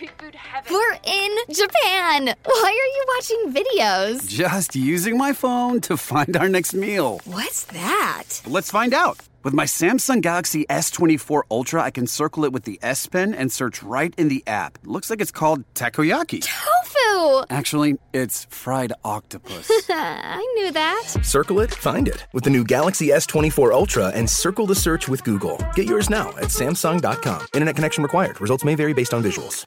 street food heaven. We're in Japan. Why are you watching videos? Just using my phone to find our next meal. What's that? Let's find out. With my Samsung Galaxy S24 Ultra, I can circle it with the S Pen and search right in the app. Looks like it's called takoyaki. Tofu! Actually, it's fried octopus. I knew that. Circle it, find it with the new Galaxy S24 Ultra and circle the search with Google. Get yours now at Samsung.com. Internet connection required. Results may vary based on visuals.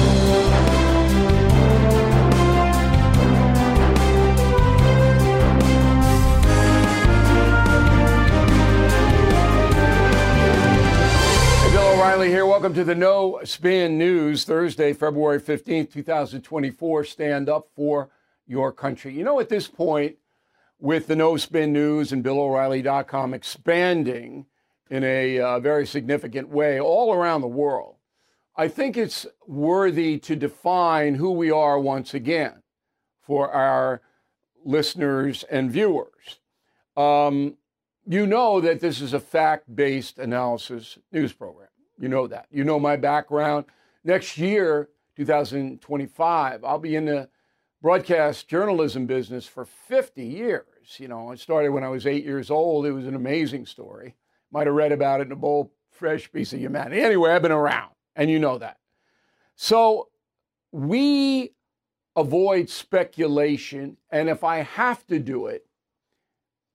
Welcome to the No Spin News, Thursday, February 15th, 2024. Stand up for your country. You know, at this point, with the No Spin News and BillO'Reilly.com expanding in a uh, very significant way all around the world, I think it's worthy to define who we are once again for our listeners and viewers. Um, you know that this is a fact based analysis news program. You know that. You know my background. Next year, 2025, I'll be in the broadcast journalism business for 50 years. You know, I started when I was eight years old. It was an amazing story. Might have read about it in a bold, fresh piece of humanity. Anyway, I've been around, and you know that. So we avoid speculation, and if I have to do it,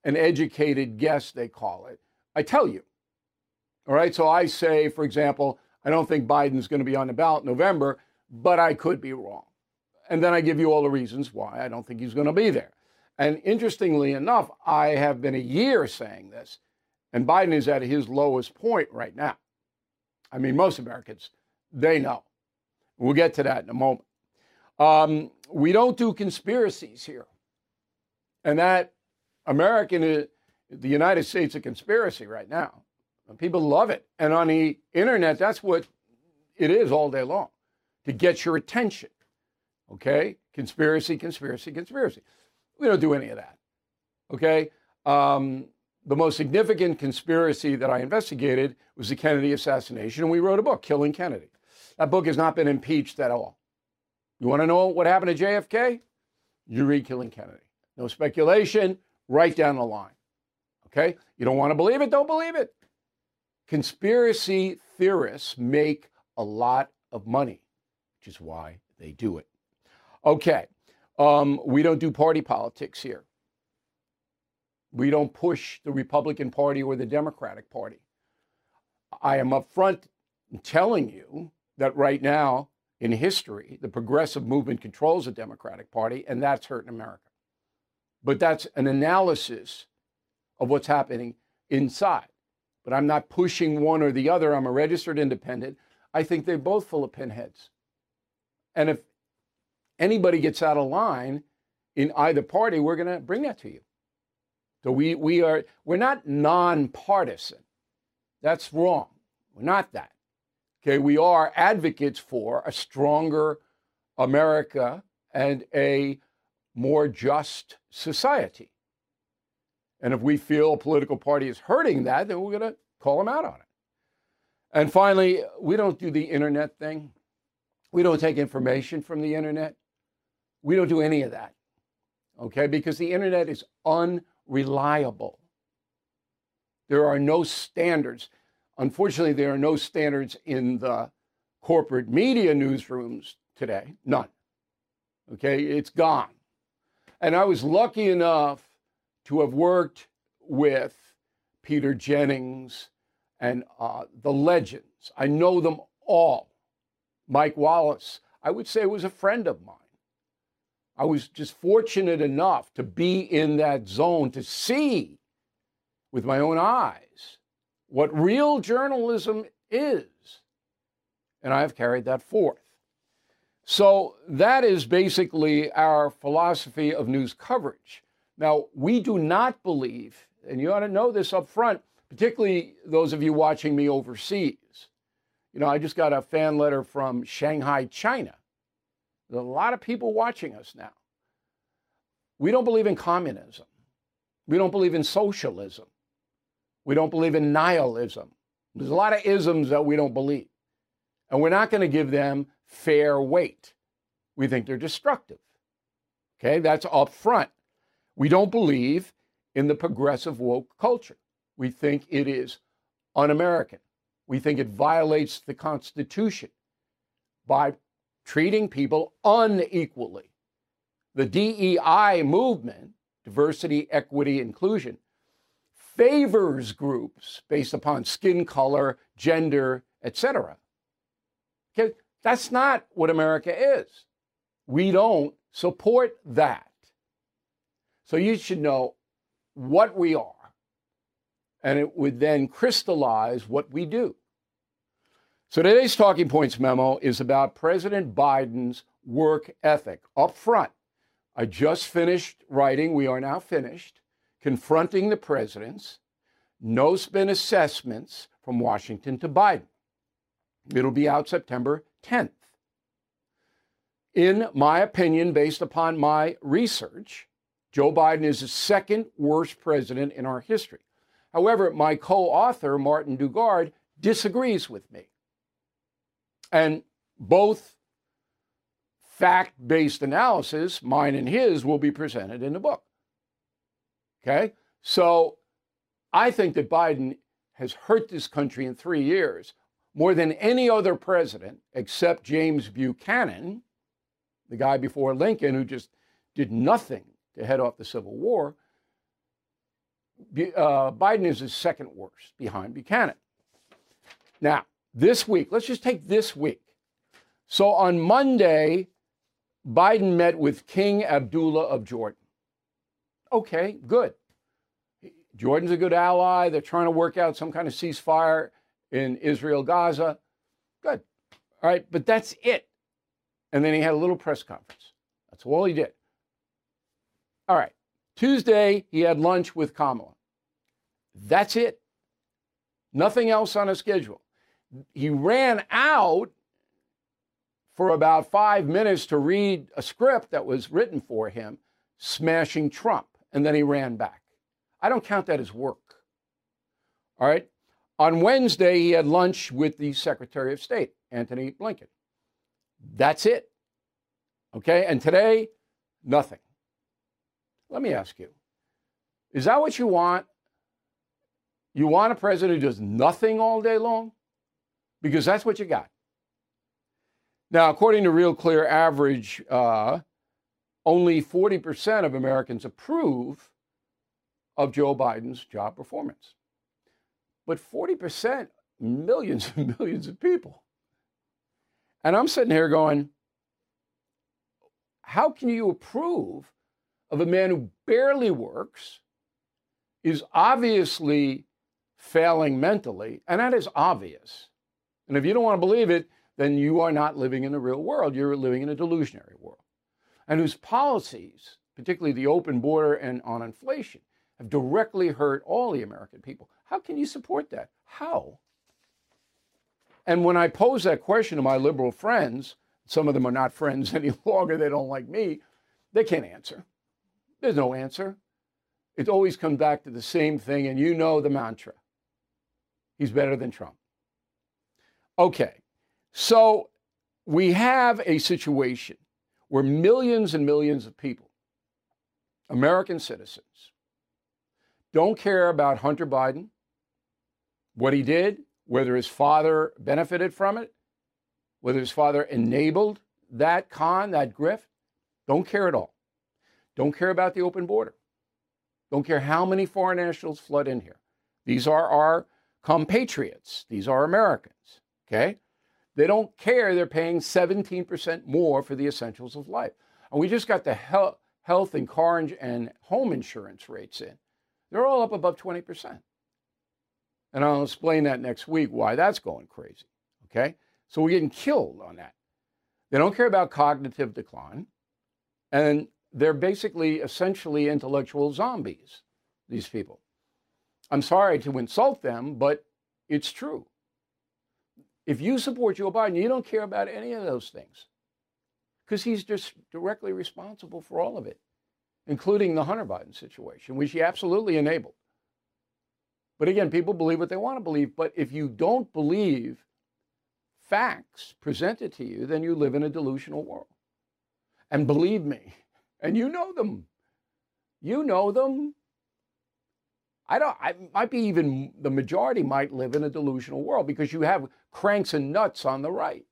an educated guess, they call it, I tell you. All right. So I say, for example, I don't think Biden's going to be on the ballot in November, but I could be wrong. And then I give you all the reasons why I don't think he's going to be there. And interestingly enough, I have been a year saying this, and Biden is at his lowest point right now. I mean, most Americans, they know. We'll get to that in a moment. Um, we don't do conspiracies here. And that American, uh, the United States, a conspiracy right now. And people love it. And on the internet, that's what it is all day long to get your attention. Okay? Conspiracy, conspiracy, conspiracy. We don't do any of that. Okay? Um, the most significant conspiracy that I investigated was the Kennedy assassination, and we wrote a book, Killing Kennedy. That book has not been impeached at all. You want to know what happened to JFK? You read Killing Kennedy. No speculation, right down the line. Okay? You don't want to believe it? Don't believe it. Conspiracy theorists make a lot of money, which is why they do it. Okay. Um, we don't do party politics here. We don't push the Republican Party or the Democratic Party. I am upfront telling you that right now in history, the progressive movement controls the Democratic Party, and that's hurting America. But that's an analysis of what's happening inside. But I'm not pushing one or the other. I'm a registered independent. I think they're both full of pinheads. And if anybody gets out of line in either party, we're going to bring that to you. So we, we are, we're not nonpartisan. That's wrong. We're not that. Okay, we are advocates for a stronger America and a more just society. And if we feel a political party is hurting that, then we're going to call them out on it. And finally, we don't do the internet thing. We don't take information from the internet. We don't do any of that. Okay, because the internet is unreliable. There are no standards. Unfortunately, there are no standards in the corporate media newsrooms today. None. Okay, it's gone. And I was lucky enough to have worked with Peter Jennings and uh, the legends. I know them all. Mike Wallace, I would say, was a friend of mine. I was just fortunate enough to be in that zone to see with my own eyes what real journalism is. And I've carried that forth. So that is basically our philosophy of news coverage. Now, we do not believe, and you ought to know this up front, particularly those of you watching me overseas. You know, I just got a fan letter from Shanghai, China. There's a lot of people watching us now. We don't believe in communism. We don't believe in socialism. We don't believe in nihilism. There's a lot of isms that we don't believe. And we're not going to give them fair weight. We think they're destructive. Okay, that's up front. We don't believe in the progressive woke culture. We think it is un American. We think it violates the Constitution by treating people unequally. The DEI movement, diversity, equity, inclusion, favors groups based upon skin color, gender, etc. Okay, that's not what America is. We don't support that. So you should know what we are, and it would then crystallize what we do. So today's talking points memo is about President Biden's work ethic up front. I just finished writing, we are now finished, confronting the presidents, no spin assessments from Washington to Biden. It'll be out September 10th. In my opinion, based upon my research, Joe Biden is the second worst president in our history. However, my co author, Martin Dugard, disagrees with me. And both fact based analysis, mine and his, will be presented in the book. Okay? So I think that Biden has hurt this country in three years more than any other president except James Buchanan, the guy before Lincoln who just did nothing to head off the Civil War. Uh, Biden is the second worst behind Buchanan. Now, this week, let's just take this week. So on Monday, Biden met with King Abdullah of Jordan. Okay, good. Jordan's a good ally. They're trying to work out some kind of ceasefire in Israel, Gaza. Good. All right, but that's it. And then he had a little press conference. That's all he did. All right. Tuesday, he had lunch with Kamala. That's it. Nothing else on his schedule he ran out for about five minutes to read a script that was written for him, smashing Trump, and then he ran back. I don't count that as work. All right. On Wednesday, he had lunch with the Secretary of State, Antony Blinken. That's it. Okay. And today, nothing. Let me ask you is that what you want? You want a president who does nothing all day long? because that's what you got. Now, according to Real Clear Average, uh, only 40% of Americans approve of Joe Biden's job performance. But 40%, millions and millions of people. And I'm sitting here going, how can you approve of a man who barely works, is obviously failing mentally, and that is obvious. And if you don't want to believe it, then you are not living in the real world. You're living in a delusionary world. And whose policies, particularly the open border and on inflation, have directly hurt all the American people. How can you support that? How? And when I pose that question to my liberal friends, some of them are not friends any longer, they don't like me, they can't answer. There's no answer. It always comes back to the same thing, and you know the mantra. He's better than Trump. Okay, so we have a situation where millions and millions of people, American citizens, don't care about Hunter Biden, what he did, whether his father benefited from it, whether his father enabled that con, that grift, don't care at all. Don't care about the open border. Don't care how many foreign nationals flood in here. These are our compatriots, these are Americans. Okay? They don't care they're paying 17% more for the essentials of life. And we just got the health, and car and home insurance rates in. They're all up above 20%. And I'll explain that next week why that's going crazy. Okay? So we're getting killed on that. They don't care about cognitive decline. And they're basically essentially intellectual zombies, these people. I'm sorry to insult them, but it's true. If you support Joe Biden, you don't care about any of those things because he's just directly responsible for all of it, including the Hunter Biden situation, which he absolutely enabled. But again, people believe what they want to believe. But if you don't believe facts presented to you, then you live in a delusional world. And believe me, and you know them, you know them. I don't, I might be even the majority might live in a delusional world because you have cranks and nuts on the right.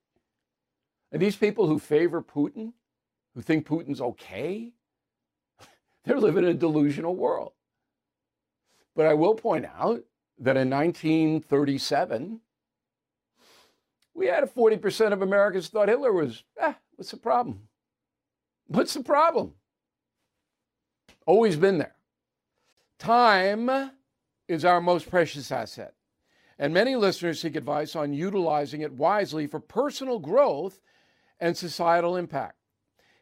And these people who favor Putin, who think Putin's okay, they're living in a delusional world. But I will point out that in 1937, we had 40% of Americans thought Hitler was, ah, what's the problem? What's the problem? Always been there. Time is our most precious asset, and many listeners seek advice on utilizing it wisely for personal growth and societal impact.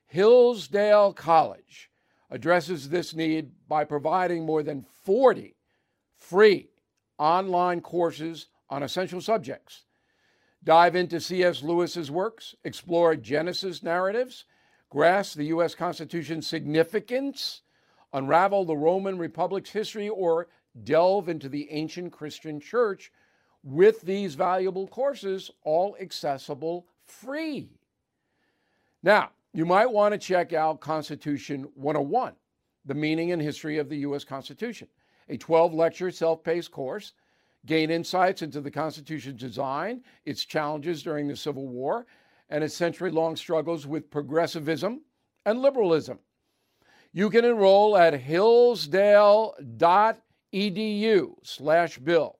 Hillsdale College addresses this need by providing more than 40 free online courses on essential subjects. Dive into C.S. Lewis's works, explore Genesis narratives, grasp the U.S. Constitution's significance, unravel the Roman Republic's history, or delve into the ancient Christian church with these valuable courses, all accessible free. Now, you might want to check out Constitution 101, the meaning and history of the U.S. Constitution a 12 lecture self paced course. Gain insights into the Constitution's design, its challenges during the Civil War, and its century long struggles with progressivism and liberalism. You can enroll at hillsdale.edu slash bill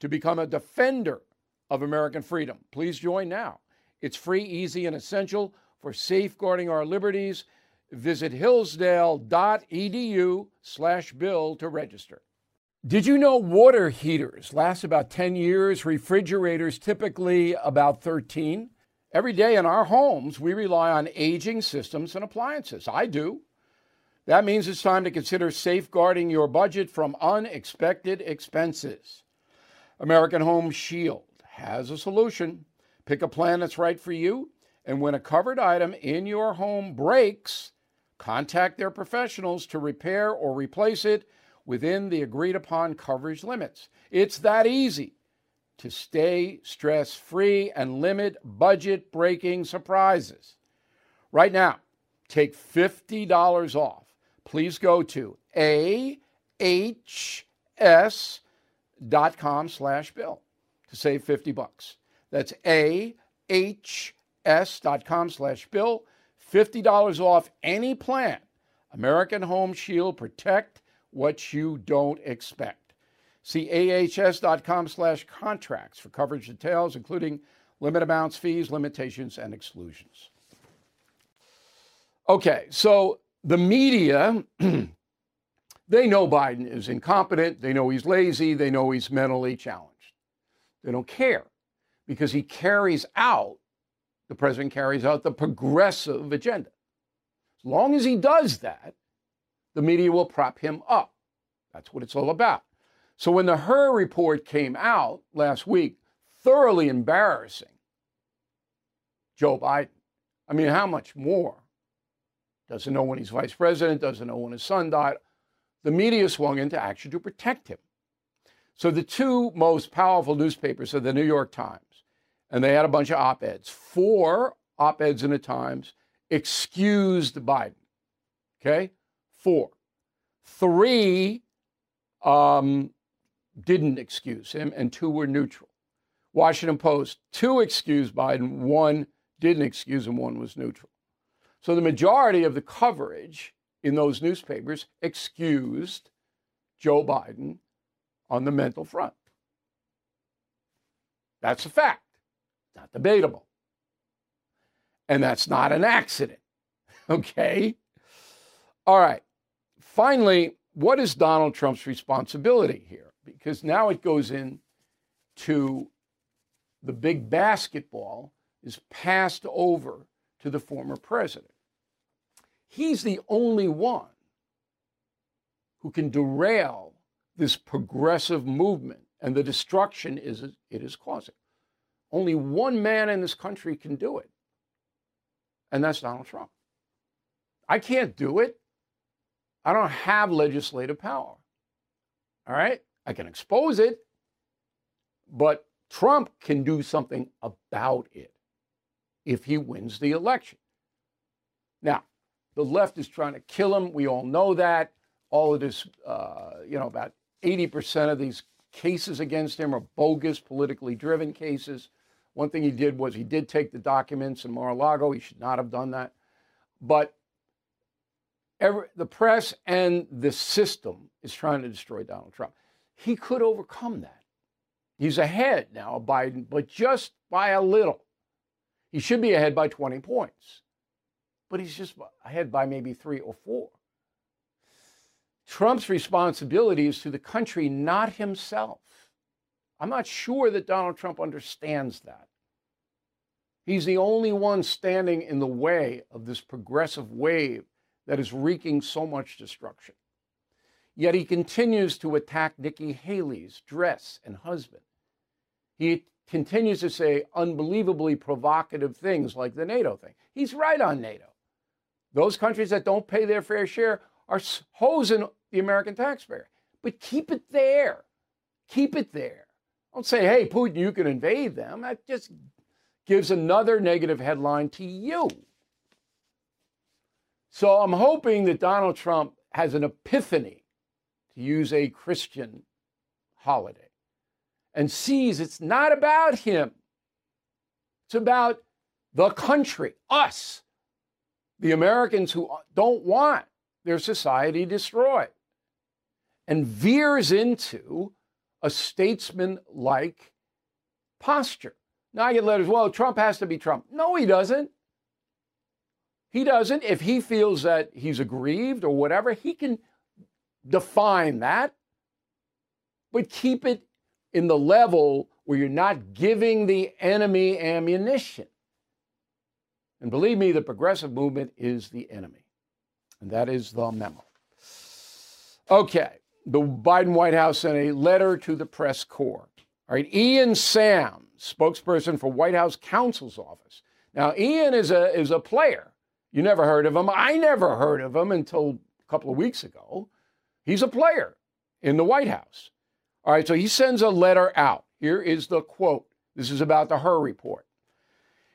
to become a defender of American freedom. Please join now. It's free, easy, and essential for safeguarding our liberties Visit hillsdale.edu slash bill to register. Did you know water heaters last about 10 years, refrigerators typically about 13? Every day in our homes, we rely on aging systems and appliances. I do. That means it's time to consider safeguarding your budget from unexpected expenses. American Home Shield has a solution. Pick a plan that's right for you, and when a covered item in your home breaks, Contact their professionals to repair or replace it within the agreed upon coverage limits. It's that easy to stay stress free and limit budget breaking surprises. Right now, take $50 off. Please go to ahs.com slash bill to save 50 bucks. That's ahs.com slash bill $50 off any plan. American Home Shield protect what you don't expect. See ahs.com slash contracts for coverage details, including limit amounts, fees, limitations, and exclusions. Okay, so the media, they know Biden is incompetent. They know he's lazy. They know he's mentally challenged. They don't care because he carries out the president carries out the progressive agenda. As long as he does that, the media will prop him up. That's what it's all about. So when the Hur report came out last week, thoroughly embarrassing Joe Biden. I mean, how much more? Doesn't know when he's vice president, doesn't know when his son died. The media swung into action to protect him. So the two most powerful newspapers are the New York Times and they had a bunch of op eds. Four op eds in the Times excused Biden. Okay? Four. Three um, didn't excuse him, and two were neutral. Washington Post, two excused Biden, one didn't excuse him, one was neutral. So the majority of the coverage in those newspapers excused Joe Biden on the mental front. That's a fact. Not debatable. And that's not an accident. Okay? All right. Finally, what is Donald Trump's responsibility here? Because now it goes in to the big basketball is passed over to the former president. He's the only one who can derail this progressive movement and the destruction is it is causing. Only one man in this country can do it, and that's Donald Trump. I can't do it. I don't have legislative power. All right? I can expose it, but Trump can do something about it if he wins the election. Now, the left is trying to kill him. We all know that. All of this, uh, you know, about 80% of these cases against him are bogus, politically driven cases. One thing he did was he did take the documents in Mar-a-Lago. He should not have done that. But every, the press and the system is trying to destroy Donald Trump. He could overcome that. He's ahead now of Biden, but just by a little. He should be ahead by 20 points, but he's just ahead by maybe three or four. Trump's responsibility is to the country, not himself. I'm not sure that Donald Trump understands that. He's the only one standing in the way of this progressive wave that is wreaking so much destruction. Yet he continues to attack Nikki Haley's dress and husband. He continues to say unbelievably provocative things like the NATO thing. He's right on NATO. Those countries that don't pay their fair share are hosing the American taxpayer. But keep it there. Keep it there. Don't say, hey, Putin, you can invade them. That just gives another negative headline to you. So I'm hoping that Donald Trump has an epiphany, to use a Christian holiday, and sees it's not about him. It's about the country, us, the Americans who don't want their society destroyed, and veers into a statesman like posture. Now I get letters, well, Trump has to be Trump. No, he doesn't. He doesn't. If he feels that he's aggrieved or whatever, he can define that, but keep it in the level where you're not giving the enemy ammunition. And believe me, the progressive movement is the enemy. And that is the memo. Okay. The Biden White House sent a letter to the press corps. All right. Ian Sams, spokesperson for White House counsel's office. Now, Ian is a, is a player. You never heard of him. I never heard of him until a couple of weeks ago. He's a player in the White House. All right, so he sends a letter out. Here is the quote. This is about the Hur report.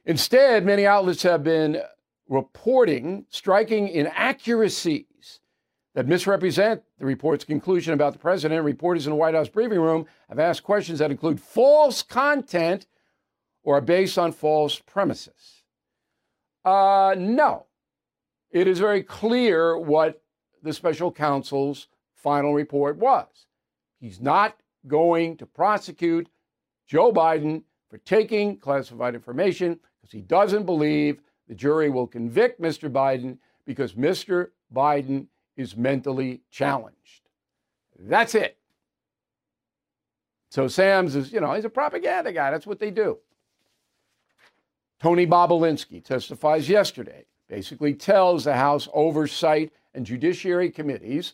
Instead, many outlets have been reporting striking inaccuracies that misrepresent the report's conclusion about the president. Reporters in the White House briefing room have asked questions that include false content or are based on false premises. Uh, no. It is very clear what the special counsel's final report was. He's not going to prosecute Joe Biden for taking classified information because he doesn't believe the jury will convict Mr. Biden because Mr. Biden is mentally challenged. That's it. So Sams is, you know, he's a propaganda guy. That's what they do. Tony Bobulinski testifies yesterday, basically tells the House Oversight and Judiciary Committees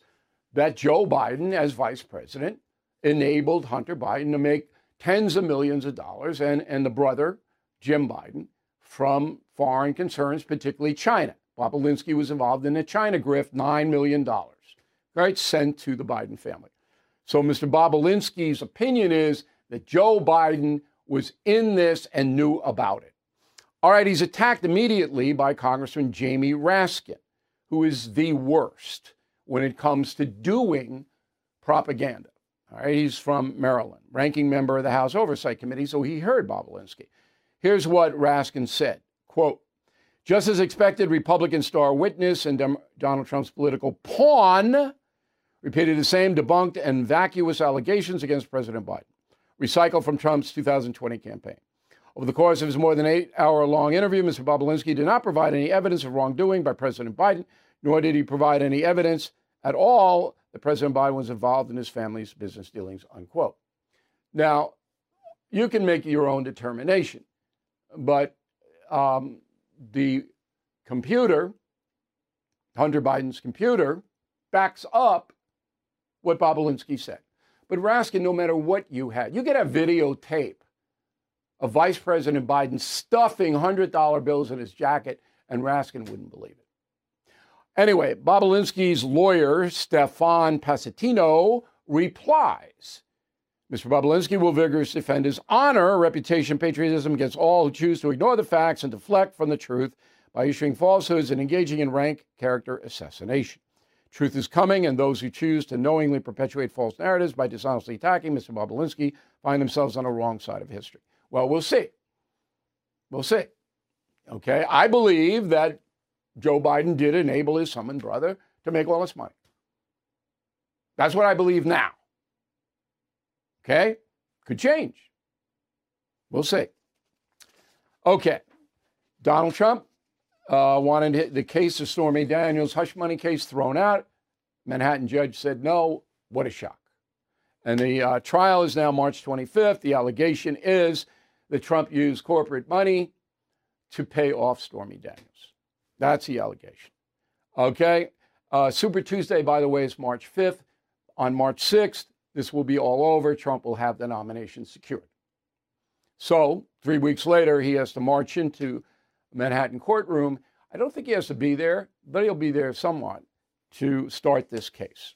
that Joe Biden, as vice president, enabled Hunter Biden to make tens of millions of dollars and, and the brother, Jim Biden, from foreign concerns, particularly China. Bobulinski was involved in a China grift, $9 million, right, sent to the Biden family. So Mr. Bobulinski's opinion is that Joe Biden was in this and knew about it. All right, he's attacked immediately by Congressman Jamie Raskin, who is the worst when it comes to doing propaganda. All right, he's from Maryland, ranking member of the House Oversight Committee, so he heard Bobulinski. Here's what Raskin said, quote, just as expected, Republican star witness and Dem- Donald Trump's political pawn repeated the same debunked and vacuous allegations against President Biden, recycled from Trump's 2020 campaign. Over the course of his more than eight hour long interview, Mr. Bobulinski did not provide any evidence of wrongdoing by President Biden, nor did he provide any evidence at all that President Biden was involved in his family's business dealings, unquote. Now, you can make your own determination, but um, the computer, Hunter Biden's computer, backs up what Bobulinski said. But Raskin, no matter what you had, you get a videotape of Vice President Biden stuffing $100 bills in his jacket, and Raskin wouldn't believe it. Anyway, Bobulinski's lawyer, Stefan Passantino, replies Mr. Bobulinski will vigorously defend his honor, reputation, patriotism against all who choose to ignore the facts and deflect from the truth by issuing falsehoods and engaging in rank character assassination. Truth is coming, and those who choose to knowingly perpetuate false narratives by dishonestly attacking Mr. Bobulinski find themselves on the wrong side of history. Well, we'll see. We'll see. Okay. I believe that Joe Biden did enable his son and brother to make all this money. That's what I believe now. Okay? Could change. We'll see. Okay. Donald Trump uh, wanted the case of Stormy Daniels hush money case thrown out. Manhattan judge said no. What a shock. And the uh, trial is now March 25th. The allegation is that Trump used corporate money to pay off Stormy Daniels. That's the allegation. Okay. Uh, Super Tuesday, by the way, is March 5th. On March 6th, this will be all over. Trump will have the nomination secured. So, three weeks later, he has to march into Manhattan courtroom. I don't think he has to be there, but he'll be there somewhat to start this case.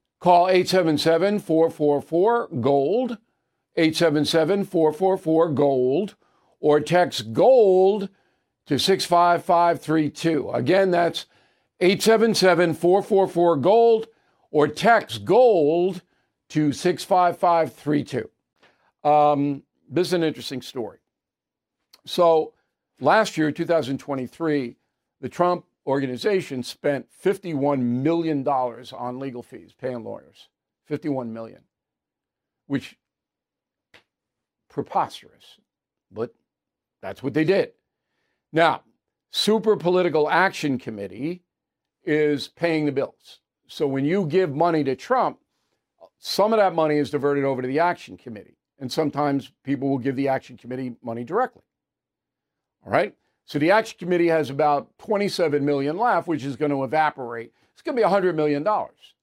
Call 877 444 GOLD, 877 444 GOLD, or text GOLD to 65532. Again, that's 877 444 GOLD, or text GOLD to 65532. Um, this is an interesting story. So, last year, 2023, the Trump organization spent $51 million on legal fees, paying lawyers. 51 million, which preposterous, but that's what they did. Now, Super Political Action Committee is paying the bills. So when you give money to Trump, some of that money is diverted over to the Action Committee. And sometimes people will give the Action Committee money directly. All right? So the Action Committee has about 27 million left, which is going to evaporate. It's going to be 100 million dollars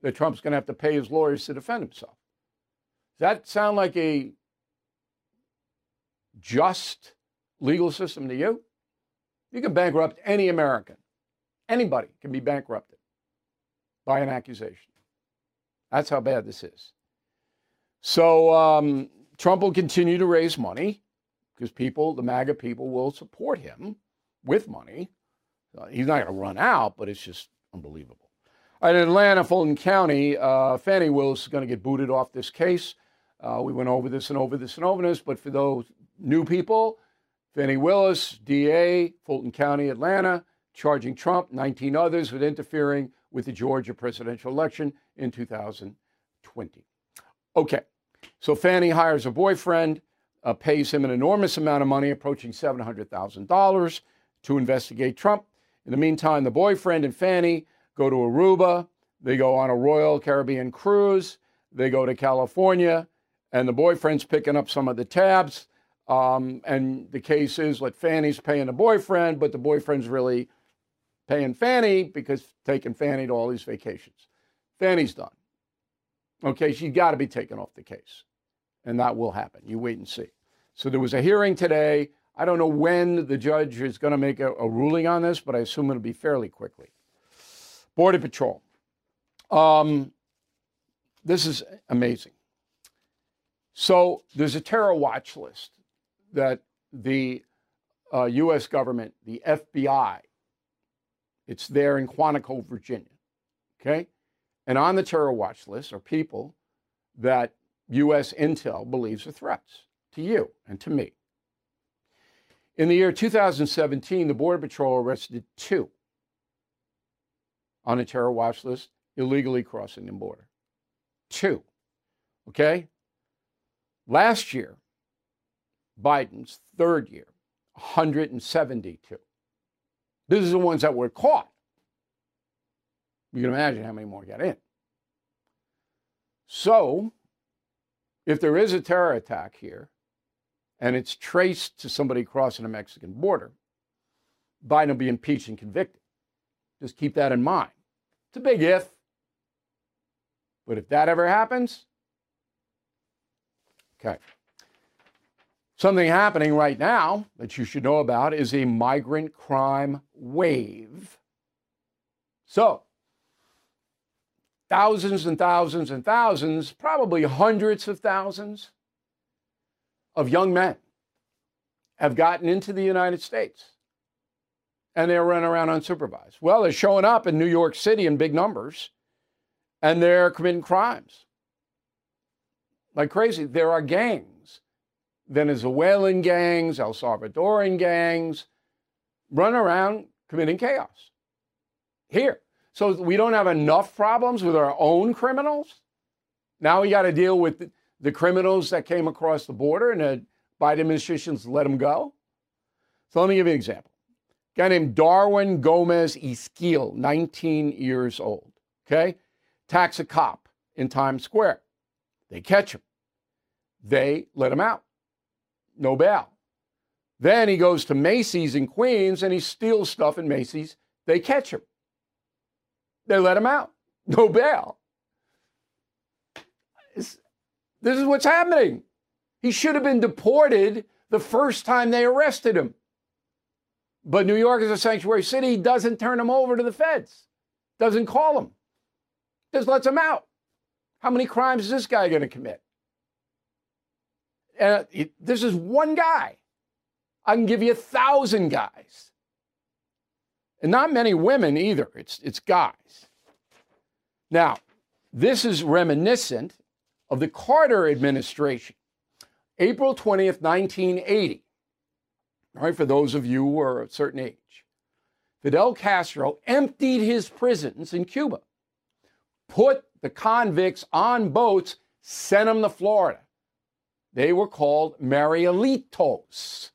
that Trump's going to have to pay his lawyers to defend himself. Does that sound like a just legal system to you? You can bankrupt any American. Anybody can be bankrupted by an accusation. That's how bad this is. So um, Trump will continue to raise money because people, the MAGA people, will support him with money. Uh, he's not going to run out, but it's just Unbelievable. In Atlanta, Fulton County, uh, Fani Willis is going to get booted off this case. Uh, we went over this and over this and over this, but for those new people, Fani Willis, DA, Fulton County, Atlanta, charging Trump, 19 others with interfering with the Georgia presidential election in 2020. Okay, so Fani hires a boyfriend, uh, pays him an enormous amount of money, approaching $700,000, to investigate Trump. In the meantime, the boyfriend and Fani go to Aruba. They go on a Royal Caribbean cruise. They go to California, and the boyfriend's picking up some of the tabs. Um, and the case is that Fani's paying the boyfriend, but the boyfriend's really paying Fani because taking Fani to all these vacations. Fani's done. Okay, she's got to be taken off the case. And that will happen. You wait and see. So there was a hearing today. I don't know when the judge is going to make a, a ruling on this, but I assume it'll be fairly quickly. Border Patrol. Um, this is amazing. So there's a terror watch list that the uh, U.S. government, the FBI, it's there in Quantico, Virginia. Okay? And on the terror watch list are people that U.S. intel believes are threats to you and to me. In the year 2017, the Border Patrol arrested two on a terror watch list illegally crossing the border. Two. Okay? Last year, Biden's third year, 172. These are the ones that were caught. You can imagine how many more got in. So, if there is a terror attack here and it's traced to somebody crossing the Mexican border, Biden will be impeached and convicted. Just keep that in mind. It's a big if. But if that ever happens, okay. Something happening right now that you should know about is a migrant crime wave. So, thousands and thousands and thousands, probably hundreds of thousands of young men have gotten into the United States and they're running around unsupervised. Well, they're showing up in New York City in big numbers and they're committing crimes like crazy. There are gangs, Venezuelan gangs, El Salvadoran gangs, run around committing chaos here. So we don't have enough problems with our own criminals. Now we got to deal with the, criminals that came across the border and the Biden administration's let them go. So let me give you an example. A guy named Darwin Gomez Esquil, 19 years old. Okay? Tax a cop in Times Square. They catch him. They let him out. No bail. Then he goes to Macy's in Queens and he steals stuff in Macy's. They catch him. They let him out. No bail. This is what's happening. He should have been deported the first time they arrested him. But New York is a sanctuary city, doesn't turn him over to the feds, doesn't call him, just lets him out. How many crimes is this guy going to commit? Uh, this is one guy. I can give you a thousand guys. And not many women either, it's, it's guys. Now, this is reminiscent of the Carter administration. April 20th, 1980. All right, for those of you who are a certain age. Fidel Castro emptied his prisons in Cuba, put the convicts on boats, sent them to Florida. They were called Marielitos.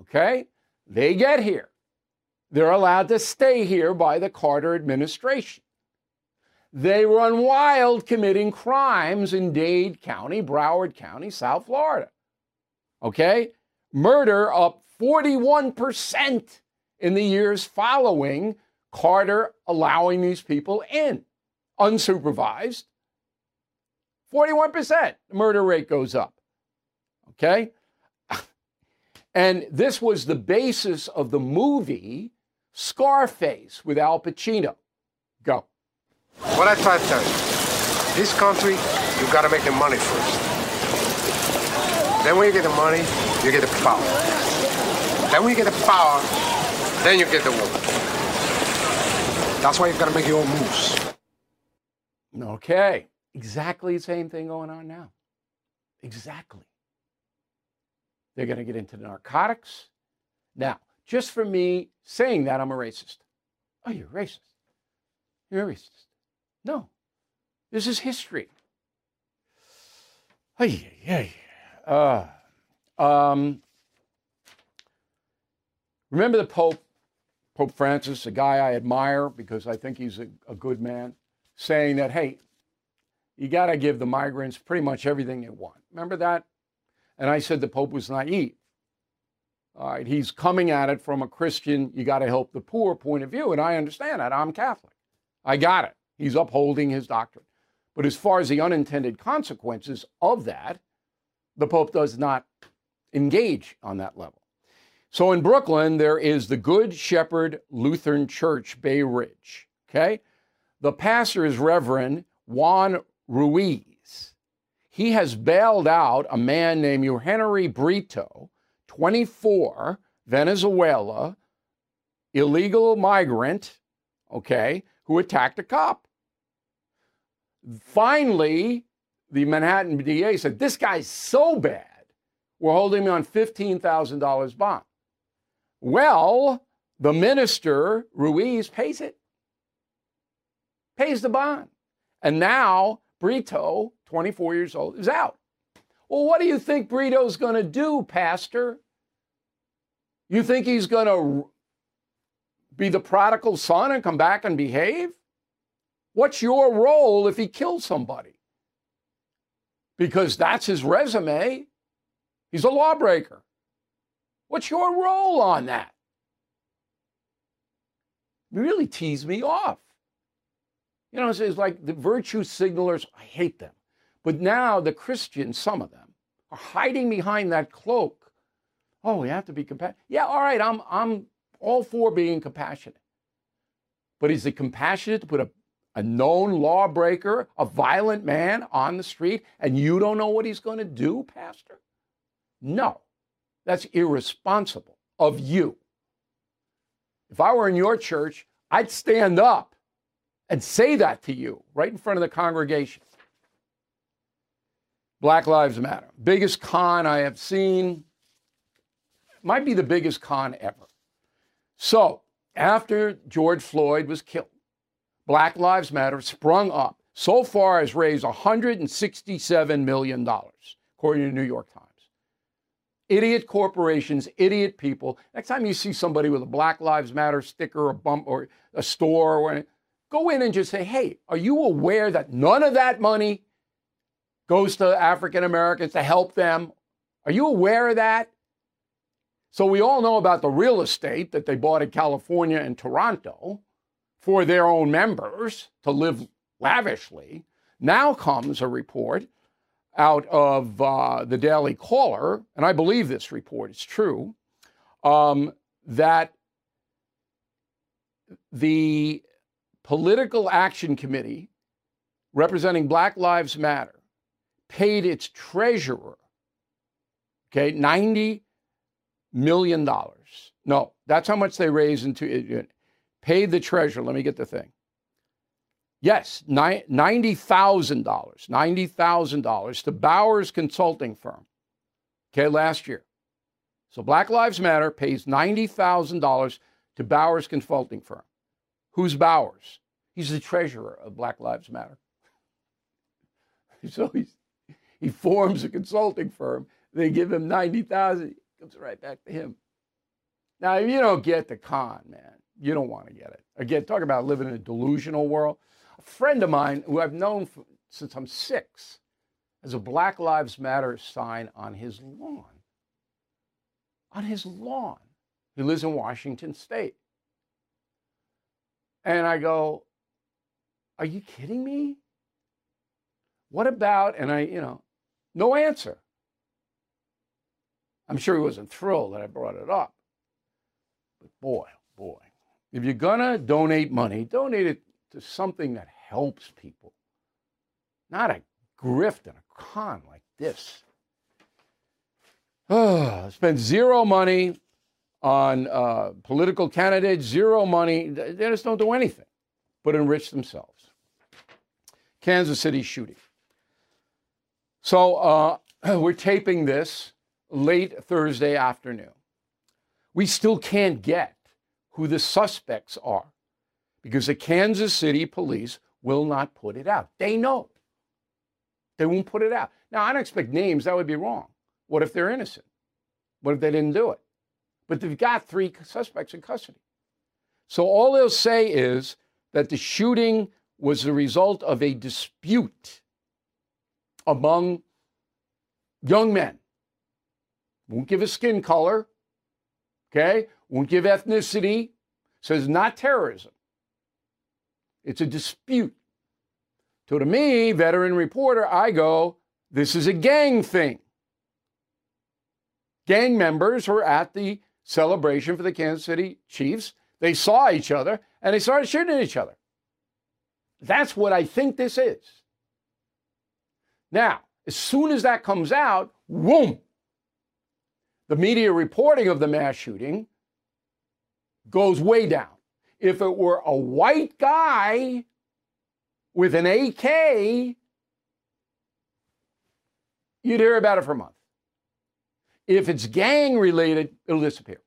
Okay? They get here. They're allowed to stay here by the Carter administration. They run wild committing crimes in Dade County, Broward County, South Florida. Okay? Murder up 41% in the years following Carter allowing these people in, unsupervised. 41% murder rate goes up. Okay? And this was the basis of the movie Scarface with Al Pacino. Go. What I try to tell you, this country, you gotta make the money first. Then when you get the money, you get the power. Then when you get the power, then you get the woman. That's why you've got to make your own moves. Okay. Exactly the same thing going on now. Exactly. They're going to get into narcotics. Now, just for me saying that, I'm a racist. Oh, you're racist. You're a racist. No. This is history. Hey, hey. Uh, um, remember the Pope, Pope Francis, a guy I admire because I think he's a, a good man, saying that, hey, you got to give the migrants pretty much everything they want. Remember that? And I said the Pope was naive. All right, he's coming at it from a Christian, you got to help the poor point of view. And I understand that. I'm Catholic. I got it. He's upholding his doctrine. But as far as the unintended consequences of that, the Pope does not engage on that level. So in Brooklyn, there is the Good Shepherd Lutheran Church, Bay Ridge. Okay? The pastor is Reverend Juan Ruiz. He has bailed out a man named Henry Brito, 24, Venezuela, illegal migrant, okay, who attacked a cop. Finally, the Manhattan DA said, This guy's so bad, we're holding him on $15,000 bond. Well, the minister, Ruiz, pays it, pays the bond. And now Brito, 24 years old, is out. Well, what do you think Brito's going to do, Pastor? You think he's going to be the prodigal son and come back and behave? What's your role if he kills somebody? Because that's his resume. He's a lawbreaker. What's your role on that? You really tease me off. You know, it's, it's like the virtue signalers, I hate them. But now the Christians, some of them, are hiding behind that cloak. Oh, we have to be compassionate. Yeah, all right, I'm, I'm all for being compassionate. But is it compassionate to put a, a known lawbreaker, a violent man on the street, and you don't know what he's going to do, Pastor? No, that's irresponsible of you. If I were in your church, I'd stand up and say that to you right in front of the congregation. Black Lives Matter. Biggest con I have seen. Might be the biggest con ever. So, after George Floyd was killed, Black Lives Matter sprung up. So far has raised $167 million, according to the New York Times. Idiot corporations, idiot people. Next time you see somebody with a Black Lives Matter sticker or bump or a store or anything, go in and just say, hey, are you aware that none of that money goes to African Americans to help them? Are you aware of that? So we all know about the real estate that they bought in California and Toronto for their own members to live lavishly. Now comes a report out of uh, the Daily Caller, and I believe this report is true, um, that the Political Action Committee, representing Black Lives Matter, paid its treasurer, okay, $90 million. dollars. No, that's how much they raised into paid the treasurer. Let me get the thing. Yes, $90,000, $90,000 to Bowers Consulting Firm, okay, last year. So Black Lives Matter pays $90,000 to Bowers Consulting Firm. Who's Bowers? He's the treasurer of Black Lives Matter. so he's, he forms a consulting firm. They give him 90000 It comes right back to him. Now, if you don't get the con, man, you don't want to get it. Again, talk about living in a delusional world. A friend of mine who I've known for, since I'm six has a Black Lives Matter sign on his lawn. On his lawn. He lives in Washington State. And I go, Are you kidding me? What about, and I, you know, no answer. I'm sure he wasn't thrilled that I brought it up. But boy, oh boy, if you're going to donate money, donate it to something that helps people, not a grift and a con like this. Oh, spend zero money on uh, political candidates, zero money. They just don't do anything. but enrich themselves. Kansas City shooting. So uh, we're taping this late Thursday afternoon. We still can't get who the suspects are because the Kansas City police will not put it out. They know. They won't put it out. Now, I don't expect names, that would be wrong. What if they're innocent? What if they didn't do it? But they've got three suspects in custody. So all they'll say is that the shooting was the result of a dispute among young men. Won't give a skin color, okay? Won't give ethnicity. Says not terrorism. It's a dispute. So to me, veteran reporter, I go, this is a gang thing. Gang members were at the celebration for the Kansas City Chiefs. They saw each other and they started shooting at each other. That's what I think this is. Now, as soon as that comes out, whoom, the media reporting of the mass shooting goes way down. If it were a white guy with an AK, you'd hear about it for a month. If it's gang related, it'll disappear.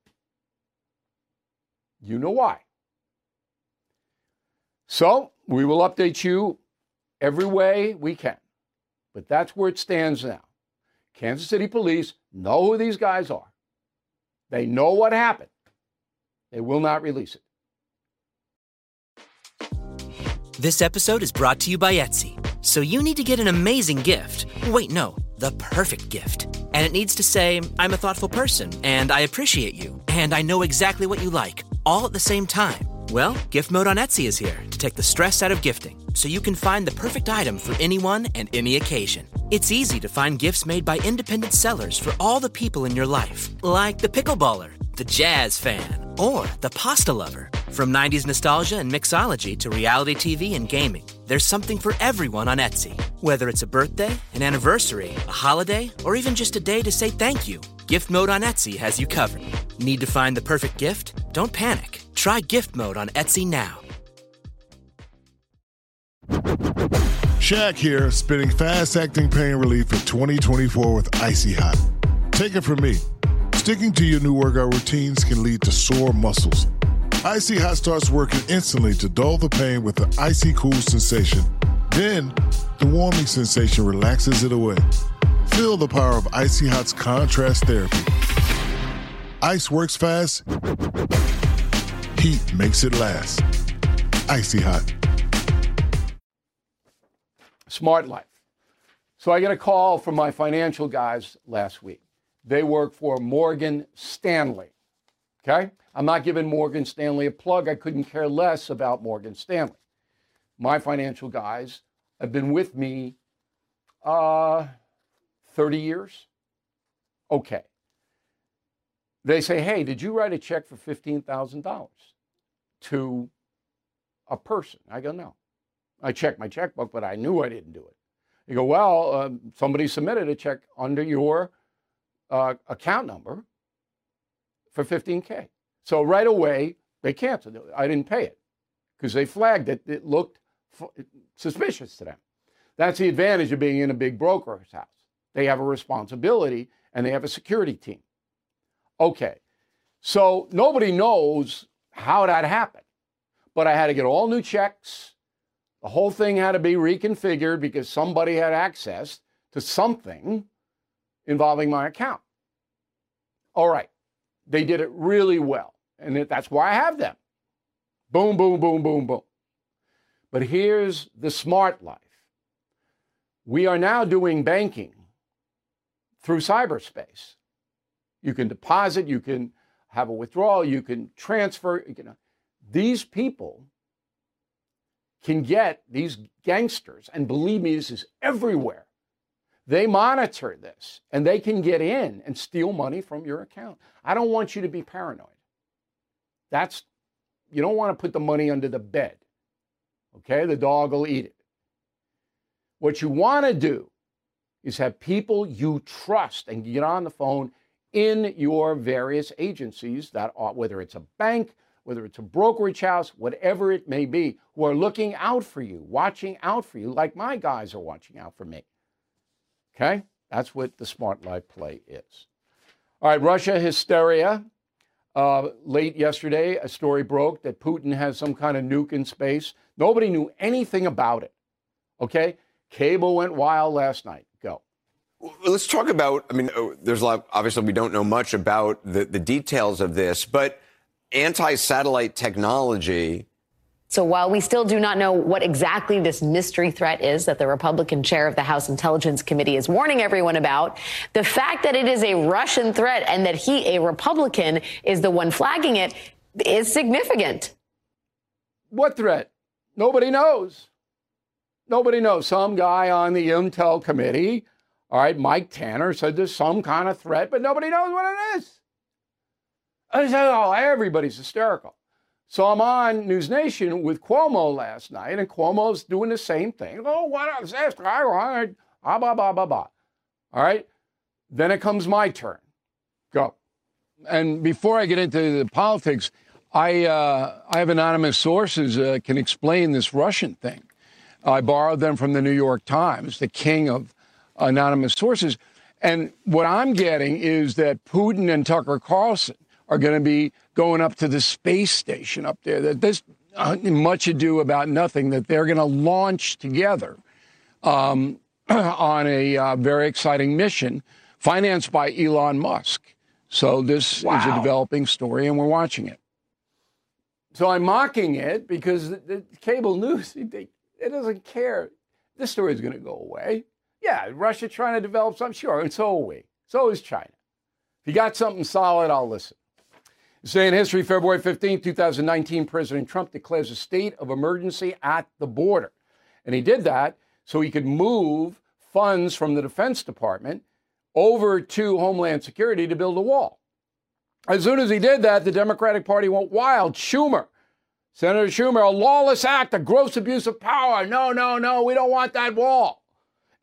You know why. So we will update you every way we can. But that's where it stands now. Kansas City police know who these guys are. They know what happened. They will not release it. This episode is brought to you by Etsy. So you need to get an amazing gift. Wait, no, the perfect gift. And it needs to say, I'm a thoughtful person, and I appreciate you, and I know exactly what you like, all at the same time. Well, Gift Mode on Etsy is here to take the stress out of gifting so you can find the perfect item for anyone and any occasion. It's easy to find gifts made by independent sellers for all the people in your life, like the pickleballer, the jazz fan, or the pasta lover. From 90s nostalgia and mixology to reality TV and gaming, there's something for everyone on Etsy. Whether it's a birthday, an anniversary, a holiday, or even just a day to say thank you, Gift Mode on Etsy has you covered. Need to find the perfect gift? Don't panic. Try Gift Mode on Etsy now. Shaq here, spinning fast acting pain relief for 2024 with Icy Hot. Take it from me. Sticking to your new workout routines can lead to sore muscles. Icy Hot starts working instantly to dull the pain with an icy cool sensation. Then, the warming sensation relaxes it away. Feel the power of Icy Hot's contrast therapy. Ice works fast, heat makes it last. Icy Hot. Smart Life. So I get a call from my financial guys last week. They work for Morgan Stanley. Okay? I'm not giving Morgan Stanley a plug. I couldn't care less about Morgan Stanley. My financial guys have been with me uh, 30 years. Okay. They say, hey, did you write a check for $15,000 to a person? I go, no. I checked my checkbook, but I knew I didn't do it. You go, well, uh, somebody submitted a check under your uh, account number for 15K. So right away, they canceled it. I didn't pay it because they flagged it. It looked f- suspicious to them. That's the advantage of being in a big broker's house. They have a responsibility and they have a security team. Okay, so nobody knows how that happened, but I had to get all new checks. The whole thing had to be reconfigured because somebody had access to something involving my account. All right, they did it really well, and that's why I have them. Boom, boom, boom, boom, boom. But here's the smart life we are now doing banking through cyberspace. You can deposit, you can have a withdrawal, you can transfer. You can, these people can get these gangsters, and believe me, this is everywhere. They monitor this and they can get in and steal money from your account. I don't want you to be paranoid. That's, you don't want to put the money under the bed. Okay, the dog will eat it. What you want to do is have people you trust and get on the phone in your various agencies that are, whether it's a bank, whether it's a brokerage house, whatever it may be, who are looking out for you, watching out for you, like my guys are watching out for me. Okay? That's what the smart life play is. All right, Russia hysteria. Uh, late yesterday, a story broke that Putin has some kind of nuke in space. Nobody knew anything about it. Okay? Cable went wild last night. Go. Let's talk about. I mean, oh, there's a lot. Obviously, we don't know much about the, the details of this, but anti satellite technology so while we still do not know what exactly this mystery threat is that the Republican chair of the House Intelligence Committee is warning everyone about, the fact that it is a Russian threat and that he, a Republican, is the one flagging it is significant. What threat? Nobody knows. Nobody knows. Some guy on the Intel committee, all right, Mike Turner, said there's some kind of threat, but nobody knows what it is. I said, oh, everybody's hysterical. So I'm on News Nation with Cuomo last night, and Cuomo's doing the same thing. Oh, what is this? Blah, blah, blah, blah, blah. All right. Then it comes my turn. Go. And before I get into the politics, I, uh, I have anonymous sources uh, can explain this Russian thing. I borrowed them from the New York Times, the king of anonymous sources. And what I'm getting is that Putin and Tucker Carlson are going to be going up to the space station up there. That there's much ado about nothing. That they're going to launch together um, on a uh, very exciting mission financed by Elon Musk. So this wow. is a developing story, and we're watching it. So I'm mocking it because the, the cable news it, it doesn't care. This story is going to go away. Yeah, Russia trying to develop something, sure, and so are we. So is China. If you got something solid, I'll listen. Say in history, February 15, 2019, President Trump declares a state of emergency at the border. And he did that so he could move funds from the Defense Department over to Homeland Security to build a wall. As soon as he did that, the Democratic Party went wild. Schumer, Senator Schumer, a lawless act, a gross abuse of power. No, no, no, we don't want that wall.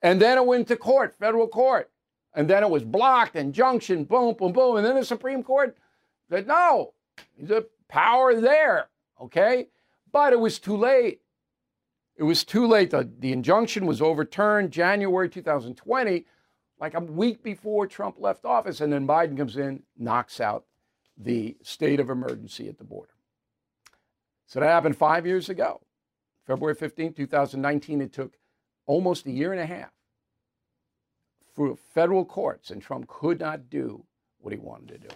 And then it went to court, federal court. And then it was blocked, injunction, boom, boom, boom. And then the Supreme Court Said, no, a power there, okay? But it was too late. It was too late. The, the injunction was overturned January 2020, like a week before Trump left office. And then Biden comes in, knocks out the state of emergency at the border. So that happened five years ago. February 15, 2019, it took almost a year and a half for federal courts, and Trump could not do what he wanted to do.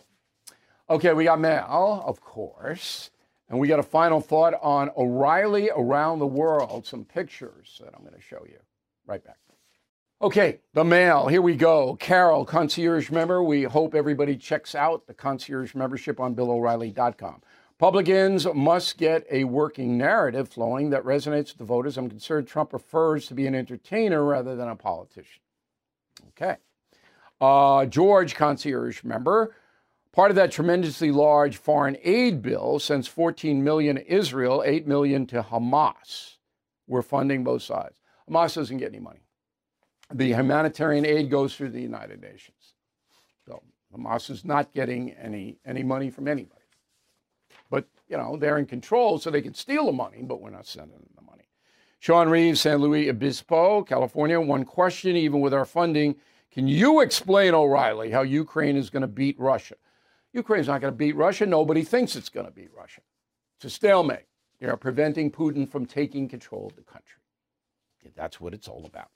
Okay, we got mail, of course. And we got a final thought on O'Reilly around the world, some pictures that I'm going to show you. Right back. Okay, the mail. Here we go. Carol, concierge member. We hope everybody checks out the concierge membership on BillO'Reilly.com. Publicans must get a working narrative flowing that resonates with the voters. I'm concerned Trump prefers to be an entertainer rather than a politician. Okay. Uh, George, concierge member. Part of that tremendously large foreign aid bill sends 14 million to Israel, 8 million to Hamas. We're funding both sides. Hamas doesn't get any money. The humanitarian aid goes through the United Nations. So Hamas is not getting any any money from anybody. But you know, they're in control so they can steal the money, but we're not sending them the money. Sean Reeves, San Luis Obispo, California. One question, even with our funding, can you explain, O'Reilly, how Ukraine is going to beat Russia? Ukraine's not going to beat Russia. Nobody thinks it's going to beat Russia. It's a stalemate. They are preventing Putin from taking control of the country. That's what it's all about.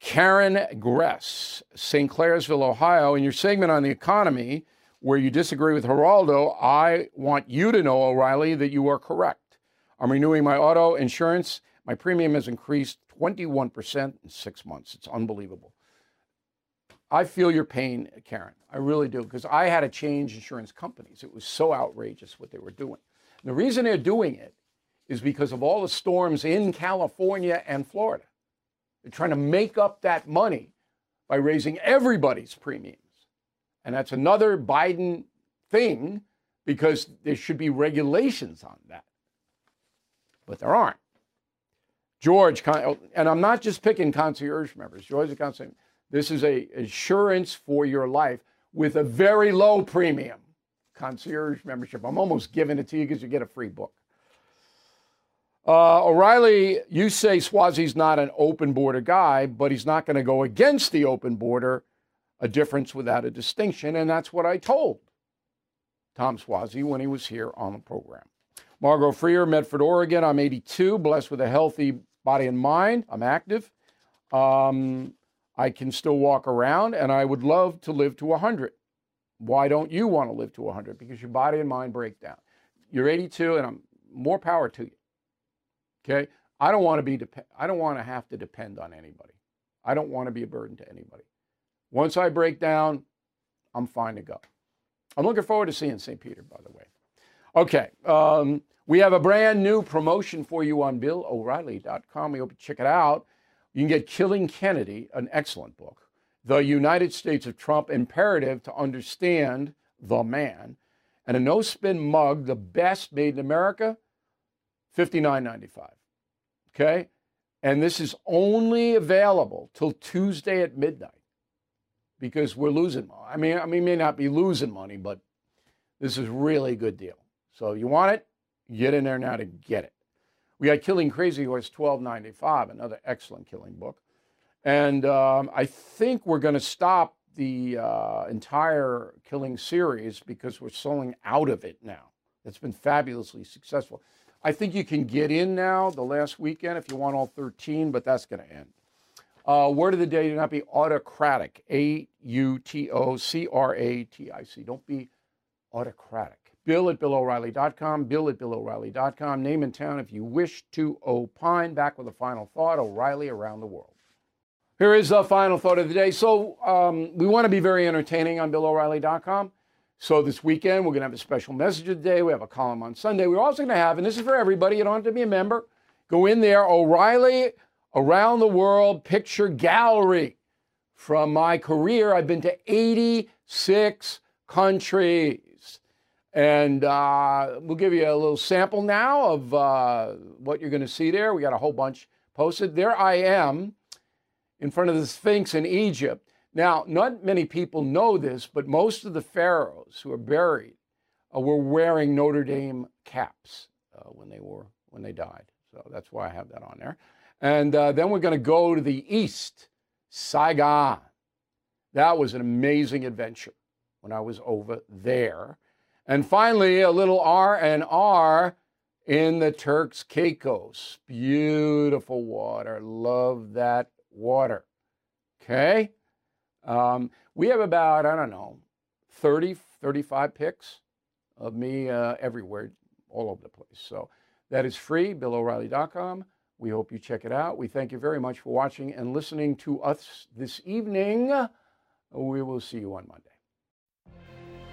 Karen Gress, St. Clairsville, Ohio, in your segment on the economy, where you disagree with Geraldo, I want you to know, O'Reilly, that you are correct. I'm renewing my auto insurance. My premium has increased 21% in six months. It's unbelievable. I feel your pain, Karen. I really do, because I had to change insurance companies. It was so outrageous what they were doing. And the reason they're doing it is because of all the storms in California and Florida. They're trying to make up that money by raising everybody's premiums. And that's another Biden thing because there should be regulations on that. But there aren't. George, oh, and I'm not just picking concierge members. George is concierge. This is a insurance for your life with a very low premium. concierge membership. I'm almost giving it to you because you get a free book. Uh, O'Reilly, you say Suozzi's not an open border guy, but he's not going to go against the open border, a difference without a distinction. And that's what I told Tom Suozzi when he was here on the program. Margot Freer, Medford, Oregon. I'm 82, blessed with a healthy body and mind. I'm active. Um, I can still walk around, and I would love to live to 100. Why don't you want to live to 100? Because your body and mind break down. You're 82, and I'm more power to you. Okay, I don't want to be dep- I don't want to have to depend on anybody. I don't want to be a burden to anybody. Once I break down, I'm fine to go. I'm looking forward to seeing St. Peter, by the way. Okay, um, we have a brand new promotion for you on BillO'Reilly.com. We hope you check it out. You can get Killing Kennedy, an excellent book. The United States of Trump Imperative to Understand the Man, and a no spin mug, the best made in America, $59.95. Okay? And this is only available till Tuesday at midnight because we're losing money. I mean, I mean, may not be losing money, but this is really a good deal. So you want it, get in there now to get it. We got Killing Crazy Horse, twelve ninety five, another excellent killing book. And um, I think we're going to stop the uh, entire killing series because we're selling out of it now. It's been fabulously successful. I think you can get in now the last weekend if you want all 13, but that's going to end. Uh, word of the day do not be autocratic. A U T O C R A T I C. Don't be autocratic. Bill at BillO'Reilly.com. Bill at BillO'Reilly.com. Name and town if you wish to opine. Back with a final thought O'Reilly around the world. Here is the final thought of the day. So, um, we want to be very entertaining on BillO'Reilly.com. So this weekend, we're going to have a special message of the day. We have a column on Sunday. We're also going to have, and this is for everybody, you don't have to be a member, go in there, O'Reilly Around the World Picture Gallery. From my career, I've been to 86 countries. And uh, we'll give you a little sample now of uh, what you're going to see there. We got a whole bunch posted. There I am in front of the Sphinx in Egypt. Now, not many people know this, but most of the pharaohs who are buried uh, were wearing Notre Dame caps uh, when they were when they died. So that's why I have that on there. And uh, then we're going to go to the east, Saigon. That was an amazing adventure when I was over there. And finally, a little R and R in the Turks Caicos. Beautiful water. Love that water. Okay. Um, we have about, I don't know, 30, 35 pics of me uh, everywhere, all over the place. So that is free, BillO'Reilly.com. We hope you check it out. We thank you very much for watching and listening to us this evening. We will see you on Monday.